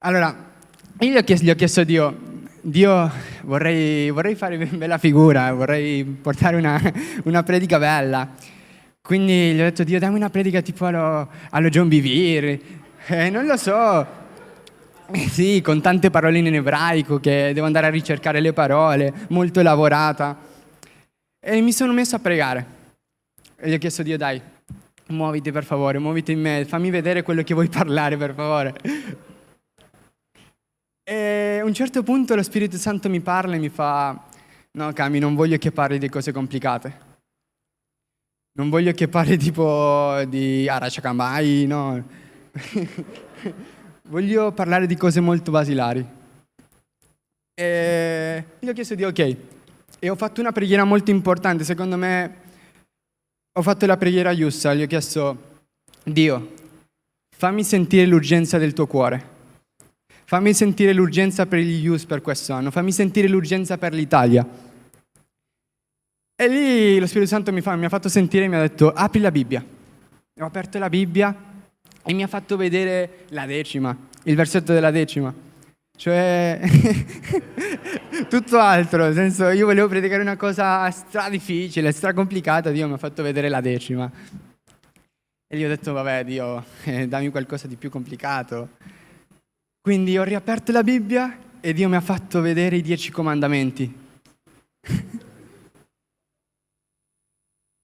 Allora, io gli ho chiesto, gli ho chiesto a Dio, Dio vorrei, vorrei fare una bella figura, vorrei portare una, una predica bella. Quindi gli ho detto, Dio, dammi una predica tipo allo, allo John Bevere. Eh, non lo so. Eh, sì, con tante parole in ebraico che devo andare a ricercare le parole, molto elaborata. E mi sono messo a pregare. E gli ho chiesto, Dio, dai, muoviti per favore, muoviti in me, fammi vedere quello che vuoi parlare per favore. E a un certo punto lo Spirito Santo mi parla e mi fa, no Cami, non voglio che parli di cose complicate. Non voglio che parli tipo di Arachakamai, no. voglio parlare di cose molto basilari. E gli ho chiesto di ok. E ho fatto una preghiera molto importante, secondo me ho fatto la preghiera giusta, gli ho chiesto, Dio, fammi sentire l'urgenza del tuo cuore. Fammi sentire l'urgenza per gli youth per questo anno, fammi sentire l'urgenza per l'Italia. E lì lo Spirito Santo mi, fa, mi ha fatto sentire e mi ha detto, apri la Bibbia. Ho aperto la Bibbia e mi ha fatto vedere la decima, il versetto della decima. Cioè, tutto altro, nel senso, io volevo predicare una cosa stra difficile, stra complicata, Dio mi ha fatto vedere la decima. E gli ho detto, vabbè, Dio, eh, dammi qualcosa di più complicato. Quindi ho riaperto la Bibbia e Dio mi ha fatto vedere i dieci comandamenti.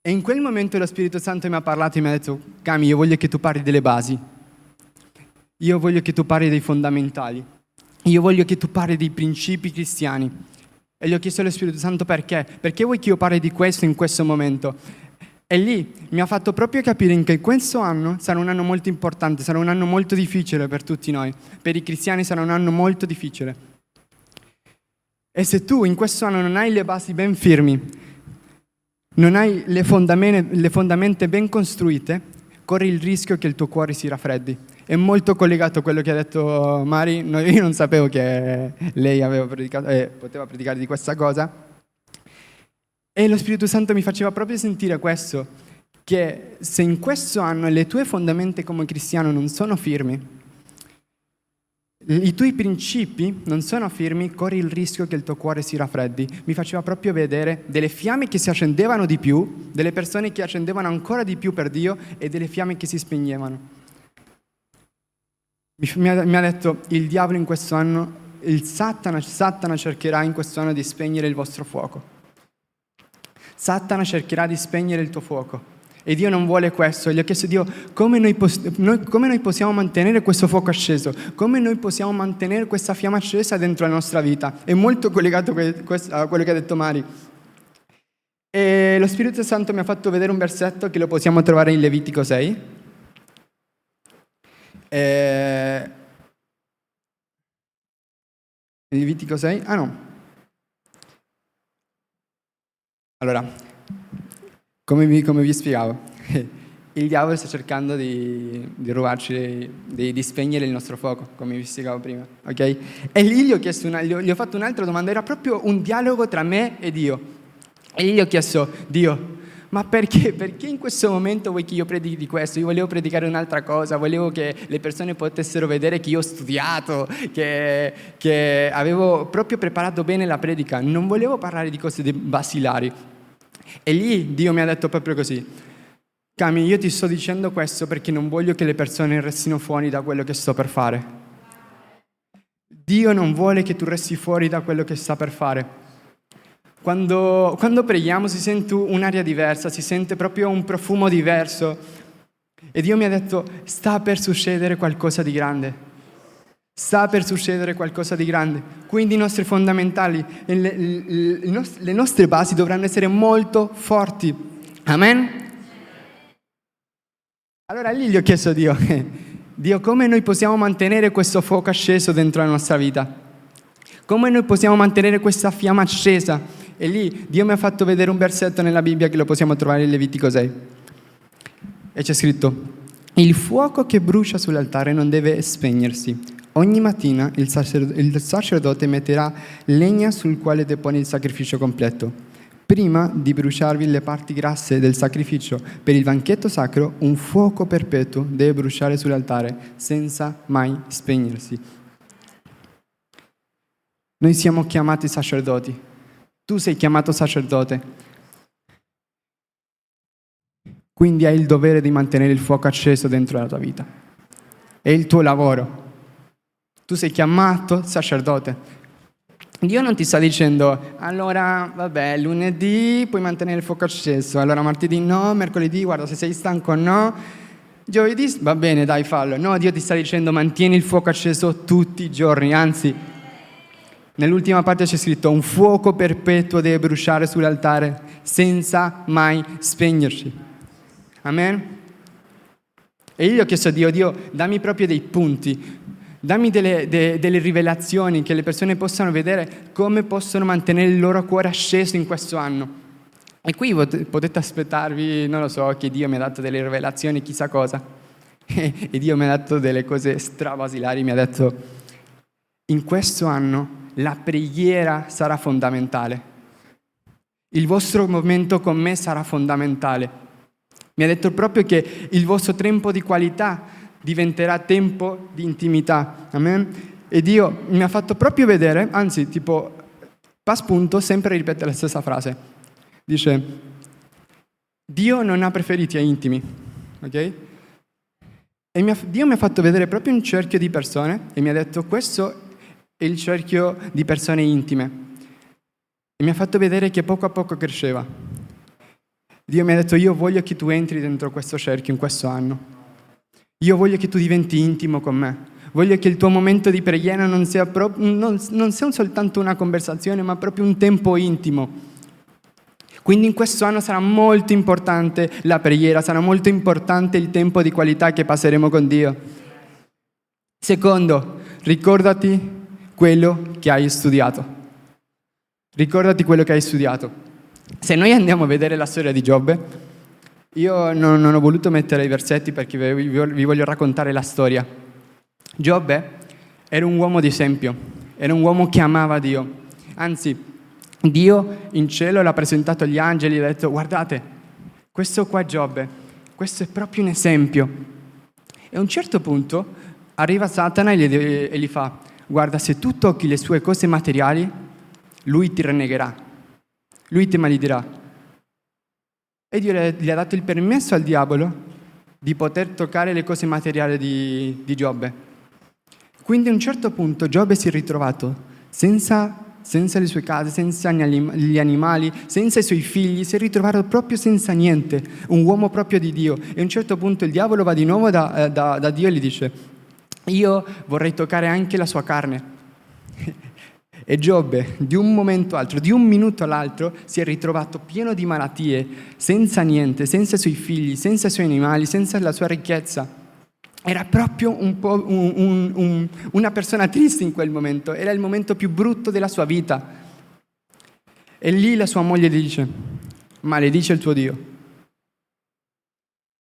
e in quel momento lo Spirito Santo mi ha parlato e mi ha detto, Cami, io voglio che tu parli delle basi. Io voglio che tu parli dei fondamentali. Io voglio che tu parli dei principi cristiani. E gli ho chiesto allo Spirito Santo perché? Perché vuoi che io parli di questo in questo momento? E lì mi ha fatto proprio capire che questo anno sarà un anno molto importante, sarà un anno molto difficile per tutti noi. Per i cristiani sarà un anno molto difficile. E se tu in questo anno non hai le basi ben firmi, non hai le fondamenta, le fondamenta ben costruite, corri il rischio che il tuo cuore si raffreddi. È molto collegato a quello che ha detto Mari, io non sapevo che lei predicato, eh, poteva predicare di questa cosa, e lo Spirito Santo mi faceva proprio sentire questo, che se in questo anno le tue fondamenta come cristiano non sono firmi, i tuoi principi non sono firmi, corri il rischio che il tuo cuore si raffreddi. Mi faceva proprio vedere delle fiamme che si accendevano di più, delle persone che accendevano ancora di più per Dio e delle fiamme che si spegnevano. Mi ha, mi ha detto, il diavolo in questo anno, il Satana, Satana cercherà in questo anno di spegnere il vostro fuoco. Satana cercherà di spegnere il tuo fuoco. E Dio non vuole questo. Gli ho chiesto Dio come noi, noi, come noi, possiamo mantenere questo fuoco acceso, come noi possiamo mantenere questa fiamma accesa dentro la nostra vita. È molto collegato a quello che ha detto Mari. E lo Spirito Santo mi ha fatto vedere un versetto che lo possiamo trovare in Levitico 6. E... Levitico 6? Ah no, Allora, come vi, come vi spiegavo, il diavolo sta cercando di, di rubarci, di, di, spegnere il nostro fuoco, come vi spiegavo prima, ok? E lì gli ho, una, gli, ho, gli ho fatto un'altra domanda, era proprio un dialogo tra me e Dio. E gli ho chiesto, Dio, ma perché? Perché in questo momento vuoi che io predichi di questo? Io volevo predicare un'altra cosa, volevo che le persone potessero vedere che io ho studiato, che, che avevo proprio preparato bene la predica, non volevo parlare di cose basilari. E lì Dio mi ha detto proprio così, Cami, io ti sto dicendo questo perché non voglio che le persone restino fuori da quello che sto per fare. Dio non vuole che tu resti fuori da quello che sta per fare. Quando, quando preghiamo si sente un'aria diversa, si sente proprio un profumo diverso. E Dio mi ha detto, sta per succedere qualcosa di grande. Sta per succedere qualcosa di grande. Quindi i nostri fondamentali, le, le, le nostre basi dovranno essere molto forti. Amen? Allora lì gli ho chiesto a Dio, Dio come noi possiamo mantenere questo fuoco acceso dentro la nostra vita? Come noi possiamo mantenere questa fiamma accesa? E lì Dio mi ha fatto vedere un versetto nella Bibbia che lo possiamo trovare in Levitico 6. E c'è scritto, il fuoco che brucia sull'altare non deve spegnersi, Ogni mattina il, sacerdote, il sacerdote metterà legna sul quale depone il sacrificio completo. Prima di bruciarvi le parti grasse del sacrificio per il banchetto sacro, un fuoco perpetuo deve bruciare sull'altare senza mai spegnersi. Noi siamo chiamati sacerdoti. Tu sei chiamato sacerdote. Quindi hai il dovere di mantenere il fuoco acceso dentro la tua vita. È il tuo lavoro. Tu sei chiamato sacerdote. Dio non ti sta dicendo, allora, vabbè, lunedì puoi mantenere il fuoco acceso, allora martedì no, mercoledì, guarda, se sei stanco no, giovedì va bene, dai, fallo. No, Dio ti sta dicendo, mantieni il fuoco acceso tutti i giorni, anzi, nell'ultima parte c'è scritto, un fuoco perpetuo deve bruciare sull'altare senza mai spegnersi. Amen? E io ho chiesto a Dio, Dio, dammi proprio dei punti Dammi delle, de, delle, rivelazioni che le persone possano vedere come possono mantenere il loro cuore asceso in questo anno. E qui potete aspettarvi, non lo so, che Dio mi ha dato delle rivelazioni, chissà cosa. E Dio mi ha dato delle cose stravasilari, mi ha detto, in questo anno la preghiera sarà fondamentale. Il vostro momento con me sarà fondamentale. Mi ha detto proprio che il vostro tempo di qualità diventerà tempo di intimità. Amen? E Dio mi ha fatto proprio vedere, anzi, tipo, pa spunto, sempre ripete la stessa frase. Dice, Dio non ha preferiti a intimi, ok? E mi ha, Dio mi ha fatto vedere proprio un cerchio di persone e mi ha detto, questo è il cerchio di persone intime. E mi ha fatto vedere che poco a poco cresceva. Dio mi ha detto, io voglio che tu entri dentro questo cerchio in questo anno. Io voglio che tu diventi intimo con me. Voglio che il tuo momento di preghiera non sia, pro- non, non sia soltanto una conversazione, ma proprio un tempo intimo. Quindi in questo anno sarà molto importante la preghiera, sarà molto importante il tempo di qualità che passeremo con Dio. Secondo, ricordati quello che hai studiato. Ricordati quello che hai studiato. Se noi andiamo a vedere la storia di Giobbe, io non, non, ho voluto mettere i versetti perché vi, vi voglio raccontare la storia. Giobbe era un uomo di esempio, era un uomo che amava Dio. Anzi, Dio in cielo l'ha presentato agli angeli e ha detto guardate, questo qua è Giobbe, questo è proprio un esempio. E a un certo punto arriva Satana e gli, e gli fa, guarda, se tu tocchi le sue cose materiali, lui ti rinnegherà, lui ti maledirà. E Dio gli ha dato il permesso al diavolo di poter toccare le cose materiali di, di Giobbe. Quindi a un certo punto Giobbe si è ritrovato senza, senza le sue case, senza gli animali, senza i suoi figli, si è ritrovato proprio senza niente, un uomo proprio di Dio. E a un certo punto il diavolo va di nuovo da, da, da Dio e gli dice, io vorrei toccare anche la sua carne. E Giobbe, di un momento all'altro, di un minuto all'altro, si è ritrovato pieno di malattie, senza niente, senza i suoi figli, senza i suoi animali, senza la sua ricchezza. Era proprio un un, un, una persona triste in quel momento, era il momento più brutto della sua vita. E lì la sua moglie gli dice, maledice il tuo Dio.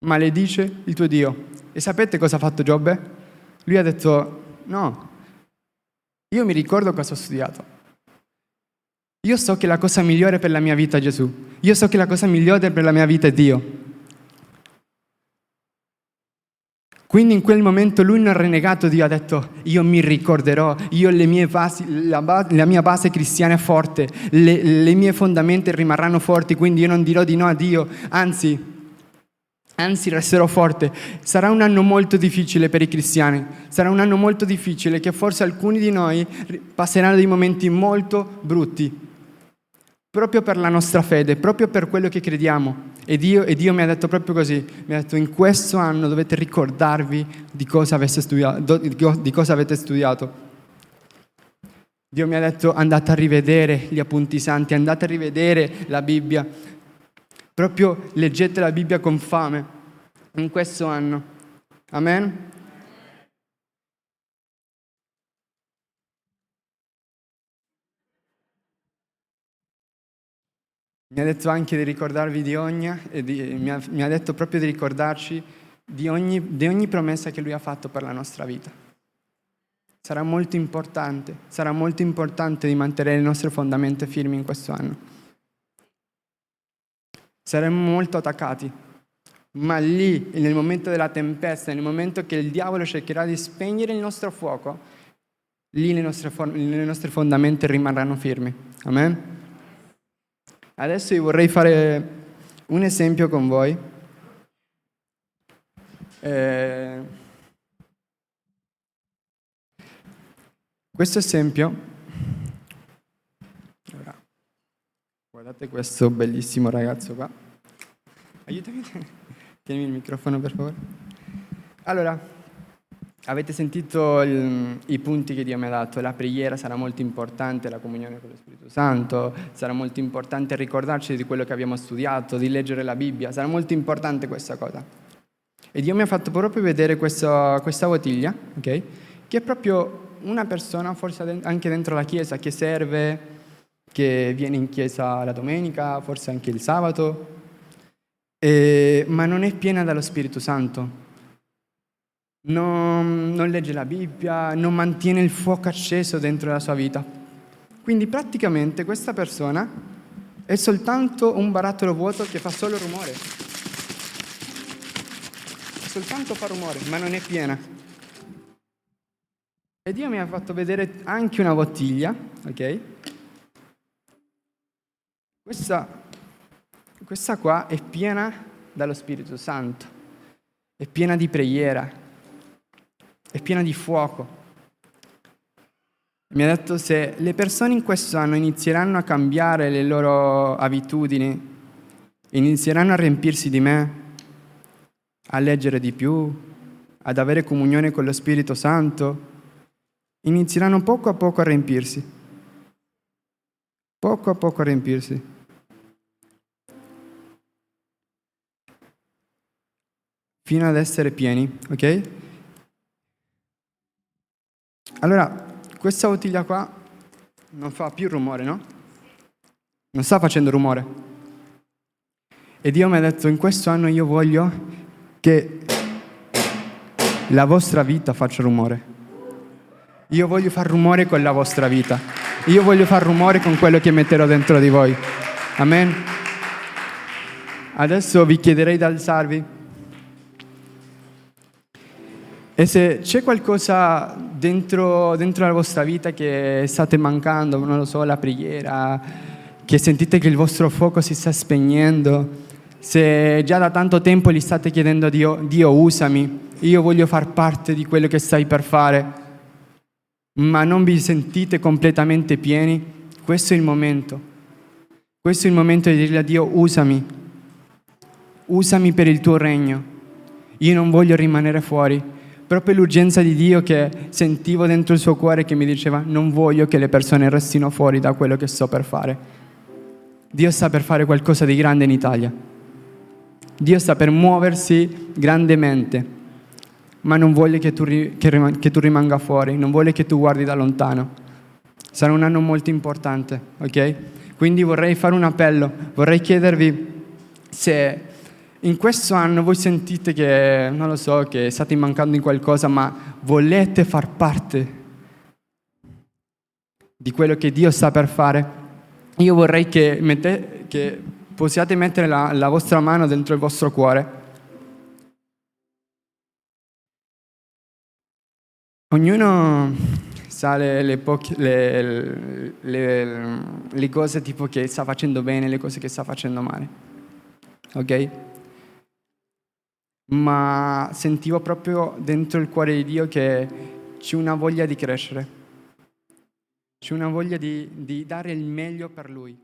Maledice il tuo Dio. E sapete cosa ha fatto Giobbe? Lui ha detto, no, io mi ricordo cosa ho studiato. Io so che la cosa migliore per la mia vita è Gesù. Io so che la cosa migliore per la mia vita è Dio. Quindi in quel momento lui non ha renegato Dio, ha detto io mi ricorderò, io le mie basi, la, la, mia base cristiana è forte, le, le mie fondamenta rimarranno forti, quindi io non dirò di no a Dio, anzi Anzi, resterò forte. Sarà un anno molto difficile per i cristiani. Sarà un anno molto difficile che forse alcuni di noi passeranno dei momenti molto brutti. Proprio per la nostra fede, proprio per quello che crediamo. E Dio, e Dio mi ha detto proprio così. Mi ha detto in questo anno dovete ricordarvi di cosa, studiato, di cosa avete studiato. Dio mi ha detto andate a rivedere gli appunti santi, andate a rivedere la Bibbia Proprio leggete la Bibbia con fame in questo anno. Amen? Mi ha detto anche di ricordarvi di ogni, di, mi, ha, mi, ha, detto proprio di ricordarci di ogni, di ogni promessa che Lui ha fatto per la nostra vita. Sarà molto importante, sarà molto importante di mantenere le nostre fondamenta firmi in questo anno saremmo molto attaccati. Ma lì, nel momento della tempesta, nel momento che il diavolo cercherà di spegnere il nostro fuoco, lì le nostre, le nostre fondamenta rimarranno firmi. Amen? Adesso io vorrei fare un esempio con voi. Eh, questo esempio, guardate questo bellissimo ragazzo qua. Aiutami, tienimi il microfono per favore. Allora, Avete sentito il, i punti che Dio mi ha dato, la preghiera sarà molto importante, la comunione con lo Spirito Santo, sarà molto importante ricordarci di quello che abbiamo studiato, di leggere la Bibbia, sarà molto importante questa cosa. E Dio mi ha fatto proprio vedere questa, questa bottiglia, okay? che è proprio una persona, forse anche dentro la Chiesa, che serve, che viene in Chiesa la domenica, forse anche il sabato, e, ma non è piena dallo Spirito Santo non, non legge la Bibbia, non mantiene il fuoco acceso dentro la sua vita. Quindi praticamente questa persona è soltanto un barattolo vuoto che fa solo rumore. Soltanto fa rumore, ma non è piena. E Dio mi ha fatto vedere anche una bottiglia, ok? Questa, questa qua è piena dallo Spirito Santo, è piena di preghiera, è piena di fuoco. Mi ha detto se le persone in questo anno inizieranno a cambiare le loro abitudini, inizieranno a riempirsi di me, a leggere di più, ad avere comunione con lo Spirito Santo, inizieranno poco a poco a riempirsi. Poco a poco a riempirsi. Fino ad essere pieni, ok? Allora, questa bottiglia qua non fa più rumore, no? Non sta facendo rumore. E Dio mi ha detto, in questo anno io voglio che la vostra vita faccia rumore. Io voglio far rumore con la vostra vita. Io voglio far rumore con quello che metterò dentro di voi. Amen. Adesso vi chiederei di alzarvi. E se c'è qualcosa dentro, dentro, la vostra vita che state mancando, non lo so, la preghiera, che sentite che il vostro fuoco si sta spegnendo, se già da tanto tempo gli state chiedendo a Dio, Dio usami, io voglio far parte di quello che stai per fare, ma non vi sentite completamente pieni, questo è il momento. Questo è il momento di dire a Dio usami, usami per il tuo regno. Io non voglio rimanere fuori proprio l'urgenza di Dio che sentivo dentro il suo cuore che mi diceva non voglio che le persone restino fuori da quello che sto per fare. Dio sta per fare qualcosa di grande in Italia. Dio sta per muoversi grandemente, ma non vuole che tu, che, che tu rimanga fuori, non vuole che tu guardi da lontano. Sarà un anno molto importante, ok? Quindi vorrei fare un appello, vorrei chiedervi se in questo anno voi sentite che, non lo so, che state mancando in qualcosa, ma volete far parte di quello che Dio sta per fare, io vorrei che, mette, che possiate mettere la, la vostra mano dentro il vostro cuore. Ognuno sa le, le, poche, le, le, cose tipo che sta facendo bene, le cose che sta facendo male. Ok? Ma sentivo proprio dentro il cuore di Dio che c'è una voglia di crescere, c'è una voglia di, di dare il meglio per Lui.